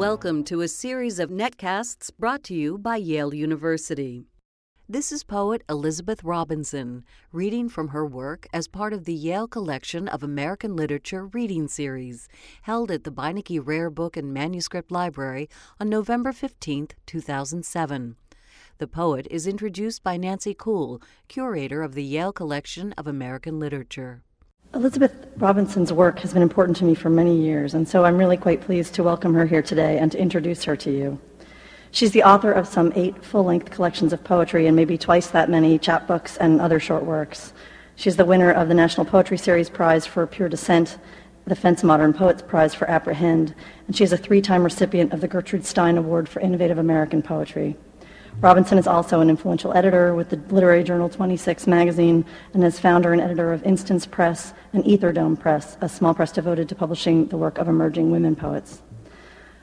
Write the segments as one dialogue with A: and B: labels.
A: Welcome to a series of netcasts brought to you by Yale University. This is poet Elizabeth Robinson reading from her work as part of the Yale Collection of American Literature Reading Series, held at the Beinecke Rare Book and Manuscript Library on November 15, 2007. The poet is introduced by Nancy Kuhl, curator of the Yale Collection of American Literature.
B: Elizabeth Robinson's work has been important to me for many years, and so I'm really quite pleased to welcome her here today and to introduce her to you. She's the author of some eight full length collections of poetry and maybe twice that many chapbooks and other short works. She's the winner of the National Poetry Series Prize for Pure Descent, the Fence Modern Poets Prize for Apprehend, and she is a three time recipient of the Gertrude Stein Award for Innovative American Poetry. Robinson is also an influential editor with the literary journal 26 magazine and is founder and editor of Instance Press and Etherdome Press, a small press devoted to publishing the work of emerging women poets.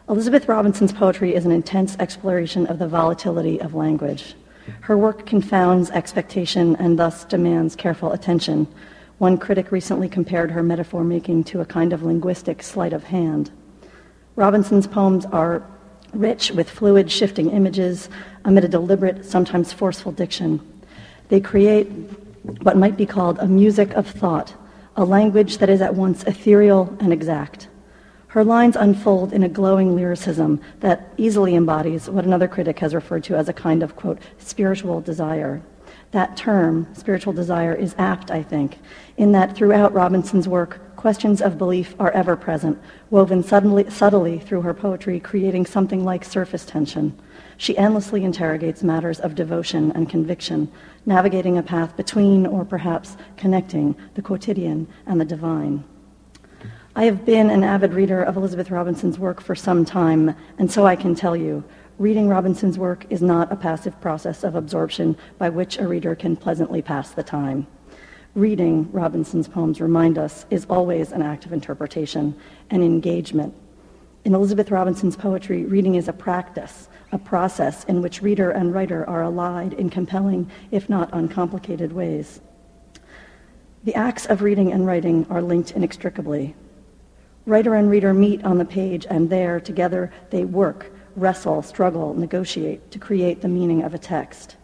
B: Elizabeth Robinson's poetry is an intense exploration of the volatility of language. Her work confounds expectation and thus demands careful attention. One critic recently compared her metaphor making to a kind of linguistic sleight of hand. Robinson's poems are rich with fluid, shifting images amid a deliberate, sometimes forceful diction. They create what might be called a music of thought, a language that is at once ethereal and exact. Her lines unfold in a glowing lyricism that easily embodies what another critic has referred to as a kind of, quote, spiritual desire. That term, spiritual desire, is apt, I think, in that throughout Robinson's work, questions of belief are ever present, woven suddenly, subtly through her poetry, creating something like surface tension. She endlessly interrogates matters of devotion and conviction, navigating a path between, or perhaps connecting, the quotidian and the divine. I have been an avid reader of Elizabeth Robinson's work for some time, and so I can tell you, reading Robinson's work is not a passive process of absorption by which a reader can pleasantly pass the time reading Robinson's poems remind us is always an act of interpretation and engagement. In Elizabeth Robinson's poetry, reading is a practice, a process in which reader and writer are allied in compelling, if not uncomplicated ways. The acts of reading and writing are linked inextricably. Writer and reader meet on the page, and there, together, they work, wrestle, struggle, negotiate to create the meaning of a text.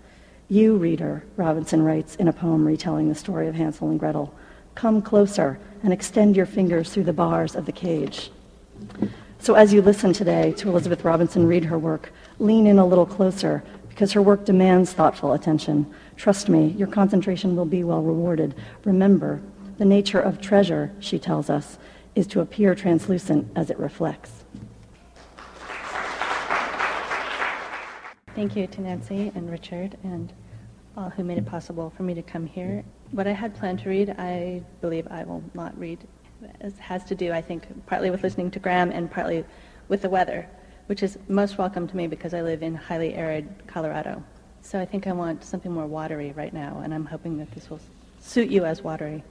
B: You, reader, Robinson writes in a poem retelling the story of Hansel and Gretel, come closer and extend your fingers through the bars of the cage. So as you listen today to Elizabeth Robinson read her work, lean in a little closer because her work demands thoughtful attention. Trust me, your concentration will be well rewarded. Remember, the nature of treasure, she tells us, is to appear translucent as it reflects.
C: Thank you to Nancy and Richard and all who made it possible for me to come here. What I had planned to read, I believe I will not read. It has to do, I think, partly with listening to Graham and partly with the weather, which is most welcome to me because I live in highly arid Colorado. So I think I want something more watery right now, and I'm hoping that this will suit you as watery.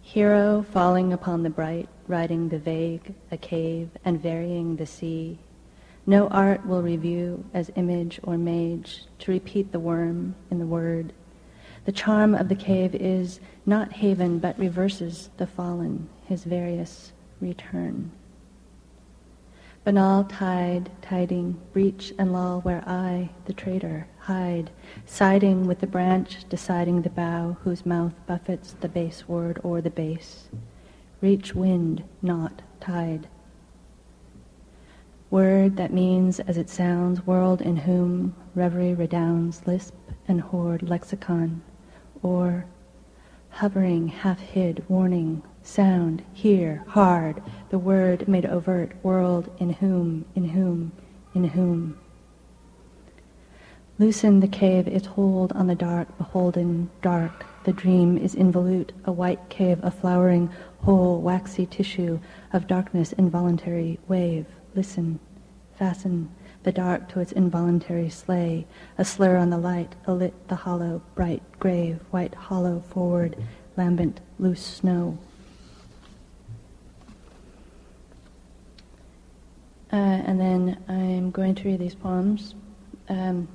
C: Hero falling upon the bright, riding the vague, a cave, and varying the sea, no art will review as image or mage to repeat the worm in the word. The charm of the cave is not haven, but reverses the fallen, his various return. Banal tide, tiding, breach and lull where I, the traitor, hide, siding with the branch, deciding the bough whose mouth buffets the base word or the base. Reach wind, not tide word that means as it sounds, world in whom reverie redounds, lisp and hoard lexicon, or hovering, half hid, warning, sound, here, hard, the word made overt, world in whom, in whom, in whom. Loosen the cave its hold on the dark, beholden, dark. The dream is involute, a white cave, a flowering, whole, waxy tissue of darkness, involuntary wave listen, fasten the dark to its involuntary sleigh, a slur on the light, a lit the hollow, bright, grave, white hollow, forward, lambent, loose snow. Uh, and then I'm going to read these poems um,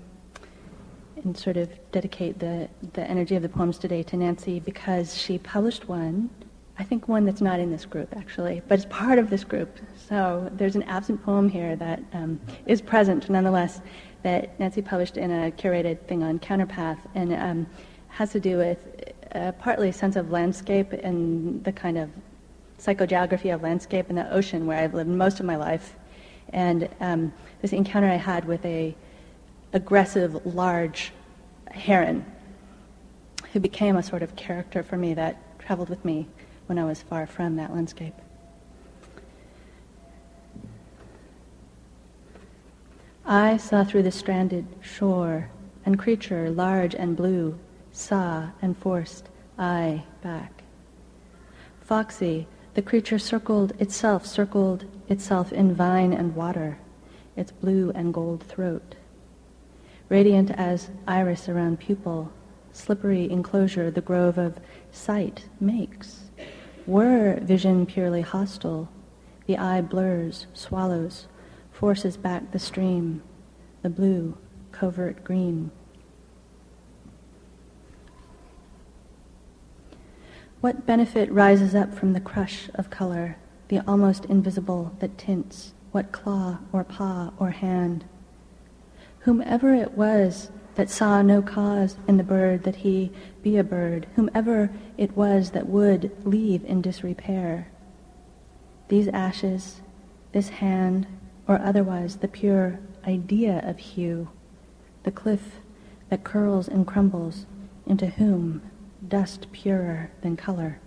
C: and sort of dedicate the, the energy of the poems today to Nancy because she published one I think one that's not in this group actually, but it's part of this group. So there's an absent poem here that um, is present nonetheless that Nancy published in a curated thing on Counterpath and um, has to do with uh, partly a sense of landscape and the kind of psychogeography of landscape in the ocean where I've lived most of my life. And um, this encounter I had with a aggressive, large heron who became a sort of character for me that traveled with me when I was far from that landscape. I saw through the stranded shore, and creature large and blue saw and forced I back. Foxy, the creature circled itself, circled itself in vine and water, its blue and gold throat. Radiant as iris around pupil, slippery enclosure the grove of sight makes. Were vision purely hostile, the eye blurs, swallows, forces back the stream, the blue, covert green. What benefit rises up from the crush of color, the almost invisible that tints? What claw or paw or hand? Whomever it was that saw no cause in the bird that he be a bird, whomever it was that would leave in disrepair. These ashes, this hand, or otherwise the pure idea of hue, the cliff that curls and crumbles, into whom dust purer than color.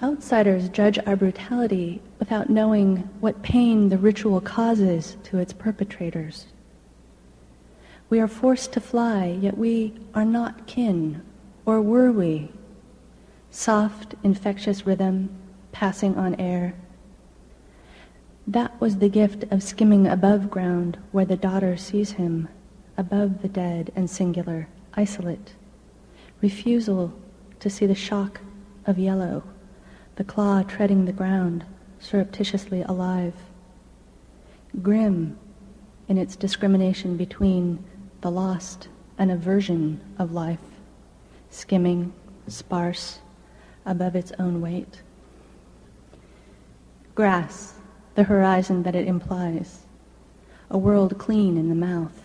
C: Outsiders judge our brutality without knowing what pain the ritual causes to its perpetrators. We are forced to fly, yet we are not kin, or were we? Soft, infectious rhythm, passing on air. That was the gift of skimming above ground where the daughter sees him, above the dead and singular, isolate. Refusal to see the shock of yellow the claw treading the ground, surreptitiously alive. Grim in its discrimination between the lost and aversion of life, skimming, sparse, above its own weight. Grass, the horizon that it implies, a world clean in the mouth.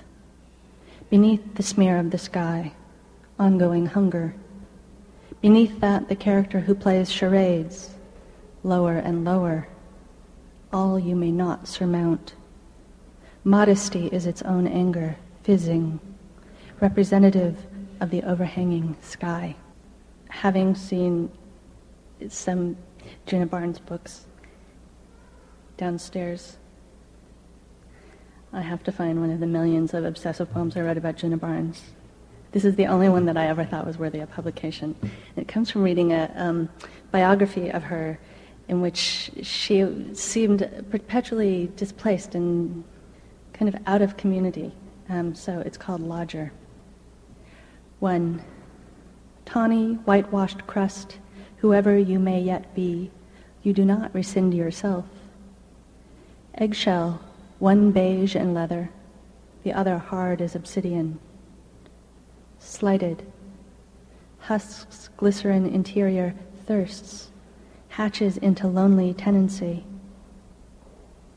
C: Beneath the smear of the sky, ongoing hunger, Beneath that, the character who plays charades, lower and lower, all you may not surmount. Modesty is its own anger, fizzing, representative of the overhanging sky. Having seen some Djuna Barnes books downstairs, I have to find one of the millions of obsessive poems I read about Djuna Barnes. This is the only one that I ever thought was worthy of publication. It comes from reading a um, biography of her in which she seemed perpetually displaced and kind of out of community. Um, so it's called Lodger. One, tawny, whitewashed crust, whoever you may yet be, you do not rescind yourself. Eggshell, one beige and leather, the other hard as obsidian slighted. Husks, glycerin interior, thirsts, hatches into lonely tenancy.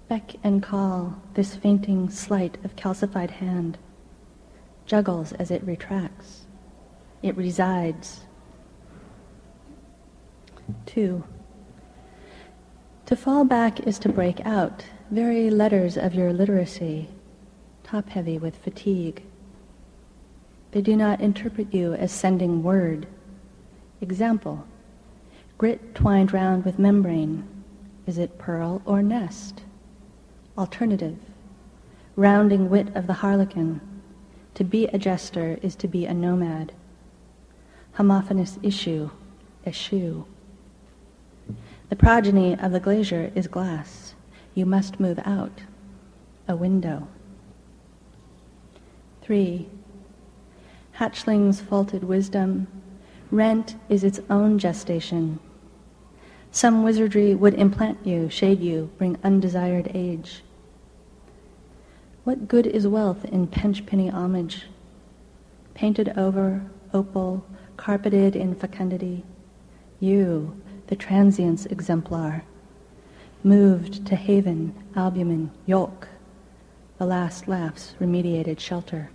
C: Beck and call, this fainting sleight of calcified hand, juggles as it retracts. It resides. Two. To fall back is to break out, very letters of your literacy, top heavy with fatigue. They do not interpret you as sending word. Example, grit twined round with membrane. Is it pearl or nest? Alternative, rounding wit of the harlequin. To be a jester is to be a nomad. Homophonous issue, eschew. The progeny of the glazier is glass. You must move out. A window. Three, hatchling's faulted wisdom. Rent is its own gestation. Some wizardry would implant you, shade you, bring undesired age. What good is wealth in pench penny homage? painted over, opal, carpeted in fecundity. You, the transience exemplar, moved to haven, albumen, yolk, the last laughs, remediated shelter.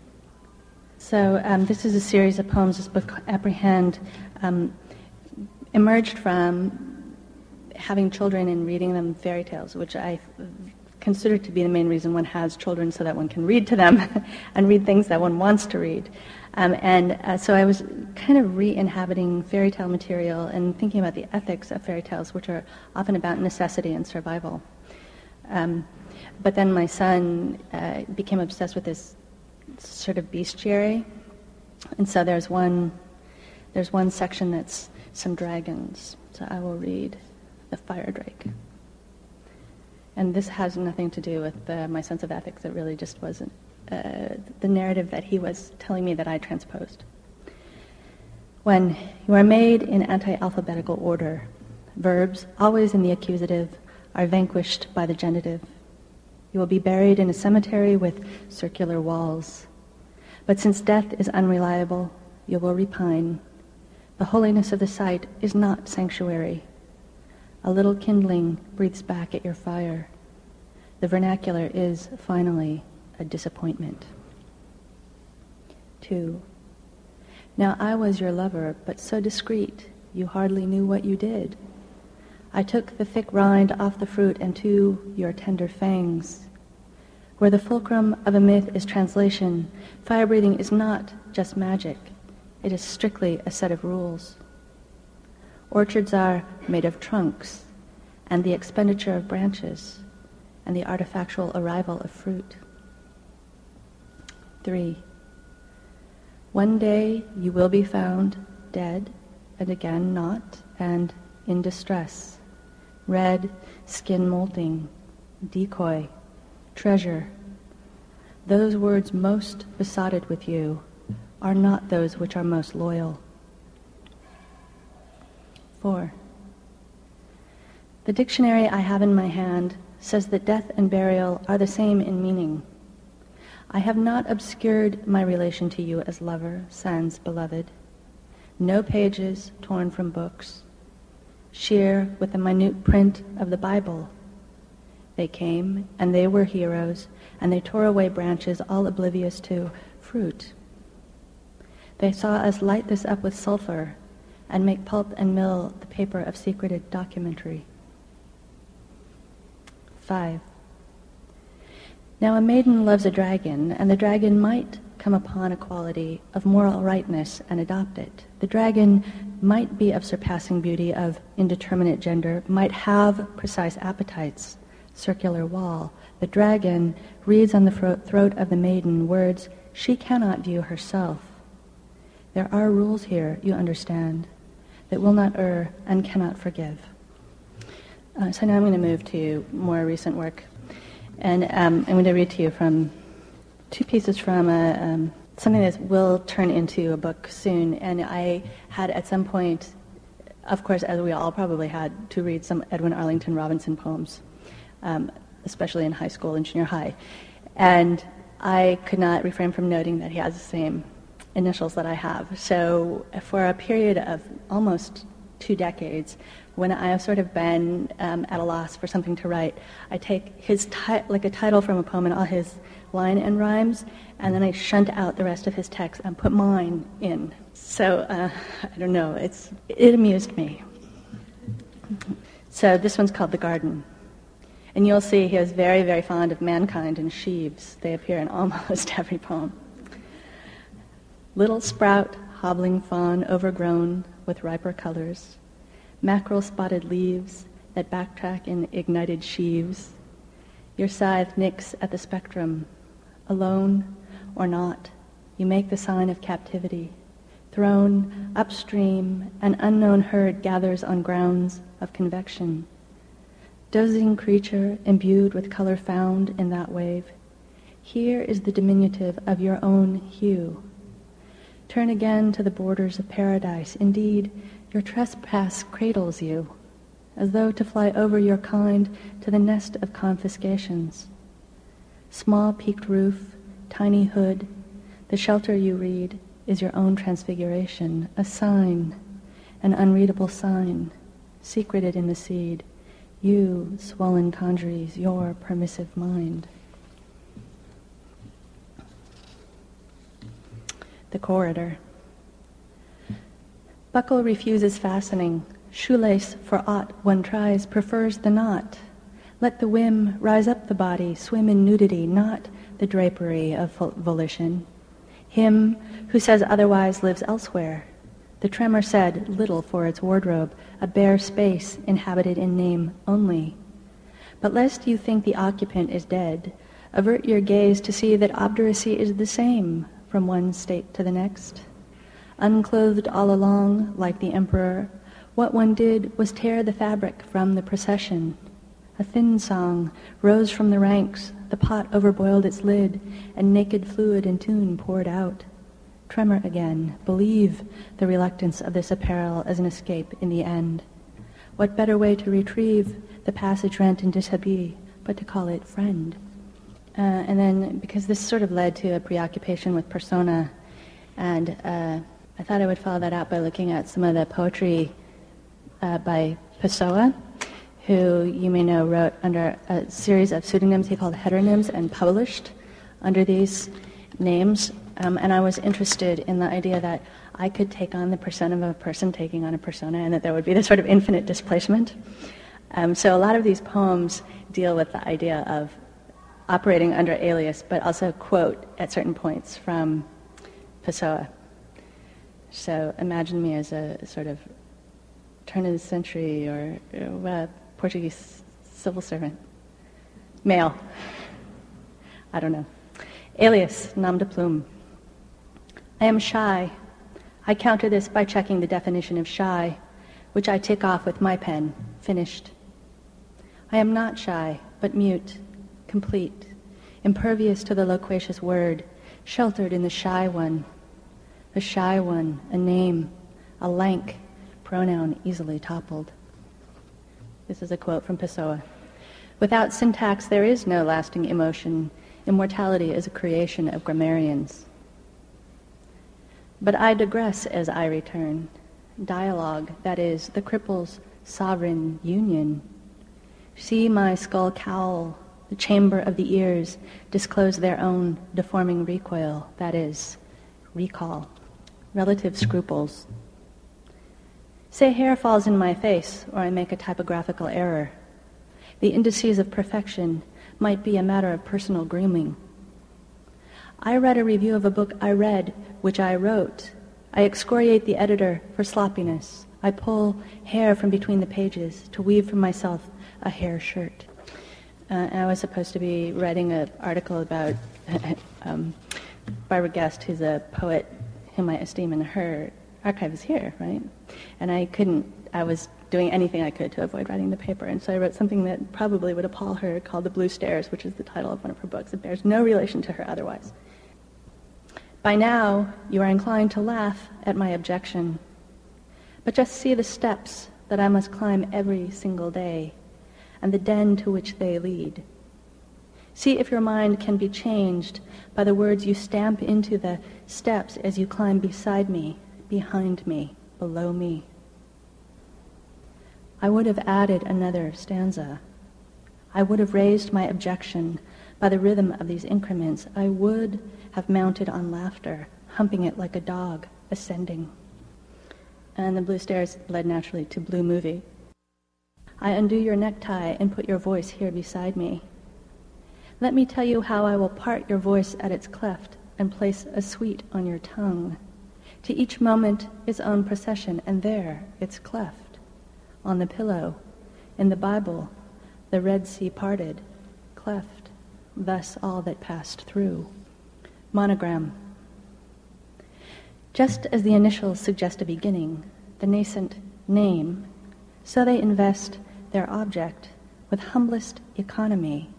C: So um, this is a series of poems this book, Apprehend, um, emerged from having children and reading them fairy tales, which I consider to be the main reason one has children so that one can read to them and read things that one wants to read. Um, and uh, so I was kind of re-inhabiting fairy tale material and thinking about the ethics of fairy tales, which are often about necessity and survival. Um, but then my son uh, became obsessed with this sort of bestiary, and so there's one there's one section that's some dragons. So I will read the fire drake. And this has nothing to do with uh, my sense of ethics. It really just wasn't uh, the narrative that he was telling me that I transposed. When you are made in anti-alphabetical order, verbs, always in the accusative, are vanquished by the genitive. You will be buried in a cemetery with circular walls. But since death is unreliable, you will repine. The holiness of the site is not sanctuary. A little kindling breathes back at your fire. The vernacular is, finally, a disappointment. Two. Now I was your lover, but so discreet, you hardly knew what you did. I took the thick rind off the fruit and to your tender fangs. Where the fulcrum of a myth is translation, fire breathing is not just magic. It is strictly a set of rules. Orchards are made of trunks and the expenditure of branches and the artifactual arrival of fruit. Three. One day you will be found dead and again not and in distress red, skin molting, decoy, treasure. Those words most besotted with you are not those which are most loyal. 4. The dictionary I have in my hand says that death and burial are the same in meaning. I have not obscured my relation to you as lover, sans beloved. No pages torn from books, sheer with the minute print of the Bible. They came, and they were heroes, and they tore away branches, all oblivious to fruit. They saw us light this up with sulfur and make pulp and mill the paper of secreted documentary. 5. Now a maiden loves a dragon, and the dragon might come upon a quality of moral rightness and adopt it. The dragon might be of surpassing beauty, of indeterminate gender, might have precise appetites, circular wall. The dragon reads on the throat of the maiden words she cannot view herself. There are rules here, you understand, that will not err and cannot forgive. Uh, so now I'm going to move to more recent work. And um, I'm going to read to you from two pieces from a, um, something that will turn into a book soon. And I had at some point, of course, as we all probably had, to read some Edwin Arlington Robinson poems, um, especially in high school and junior high. And I could not refrain from noting that he has the same initials that I have. So for a period of almost two decades, when I have sort of been um, at a loss for something to write, I take his ti- like a title from a poem and all his line and rhymes, and then I shunt out the rest of his text and put mine in. So uh, I don't know. It's it amused me. So this one's called The Garden. And you'll see he was very, very fond of mankind and sheaves. They appear in almost every poem. Little sprout, hobbling fawn, overgrown with riper colors, mackerel spotted leaves that backtrack in ignited sheaves. Your scythe nicks at the spectrum. Alone or not, you make the sign of captivity. Thrown upstream, an unknown herd gathers on grounds of convection. Dozing creature imbued with color found in that wave. Here is the diminutive of your own hue. Turn again to the borders of paradise. Indeed, your trespass cradles you, as though to fly over your kind to the nest of confiscations. Small peaked roof, tiny hood, the shelter you read, is your own transfiguration, a sign, an unreadable sign, secreted in the seed, you, swollen congeries, your permissive mind. The corridor. Buckle refuses fastening. Shoelace, for aught one tries, prefers the knot. Let the whim rise up the body, swim in nudity, not the drapery of volition. Him who says otherwise lives elsewhere. The tremor said little for its wardrobe, a bare space inhabited in name only. But lest you think the occupant is dead, avert your gaze to see that obduracy is the same from one state to the next. Unclothed all along, like the emperor, what one did was tear the fabric from the procession. A thin song rose from the ranks, the pot overboiled its lid, and naked fluid and tune poured out. Tremor again, believe the reluctance of this apparel as an escape in the end. What better way to retrieve the passage rent in dishabille but to call it friend? Uh, and then, because this sort of led to a preoccupation with persona, and uh, I thought I would follow that out by looking at some of the poetry uh, by Pessoa, who you may know wrote under a series of pseudonyms he called heteronyms and published under these names. Um, and I was interested in the idea that I could take on the persona of a person taking on a persona, and that there would be this sort of infinite displacement. Um, so a lot of these poems deal with the idea of operating under alias, but also quote at certain points from Pessoa. So imagine me as a sort of turn of the century or uh, Portuguese civil servant, male. I don't know. Alias, nom de plume. I am shy. I counter this by checking the definition of shy, which I tick off with my pen, finished. I am not shy, but mute, complete, impervious to the loquacious word, sheltered in the shy one. The shy one, a name, a lank, pronoun easily toppled. This is a quote from Pessoa. Without syntax, there is no lasting emotion. Immortality is a creation of grammarians. But I digress as I return. Dialogue, that is, the cripple's sovereign union. See my skull cowl, the chamber of the ears, disclose their own deforming recoil, that is, recall, relative scruples. Say hair falls in my face, or I make a typographical error. The indices of perfection might be a matter of personal grooming. I read a review of a book I read, which I wrote. I excoriate the editor for sloppiness. I pull hair from between the pages to weave for myself a hair shirt. Uh, I was supposed to be writing an article about um, Barbara Guest, who's a poet whom I esteem, and her archive is here, right? And I couldn't, I was doing anything I could to avoid writing the paper. And so I wrote something that probably would appall her called The Blue Stairs, which is the title of one of her books. It bears no relation to her otherwise. By now, you are inclined to laugh at my objection. But just see the steps that I must climb every single day and the den to which they lead. See if your mind can be changed by the words you stamp into the steps as you climb beside me behind me, below me. I would have added another stanza. I would have raised my objection by the rhythm of these increments. I would have mounted on laughter, humping it like a dog, ascending. And the blue stairs led naturally to blue movie. I undo your necktie and put your voice here beside me. Let me tell you how I will part your voice at its cleft and place a sweet on your tongue. To each moment its own procession, and there it's cleft. On the pillow, in the Bible, the Red Sea parted, cleft, thus all that passed through. Monogram. Just as the initials suggest a beginning, the nascent name, so they invest their object with humblest economy,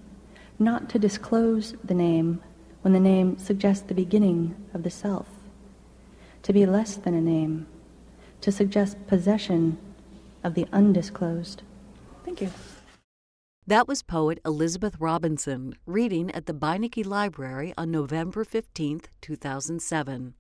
C: not to disclose the name when the name suggests the beginning of the self to be less than a name, to suggest possession of the undisclosed. Thank you.
A: That was poet Elizabeth Robinson reading at the Beinecke Library on November 15, 2007.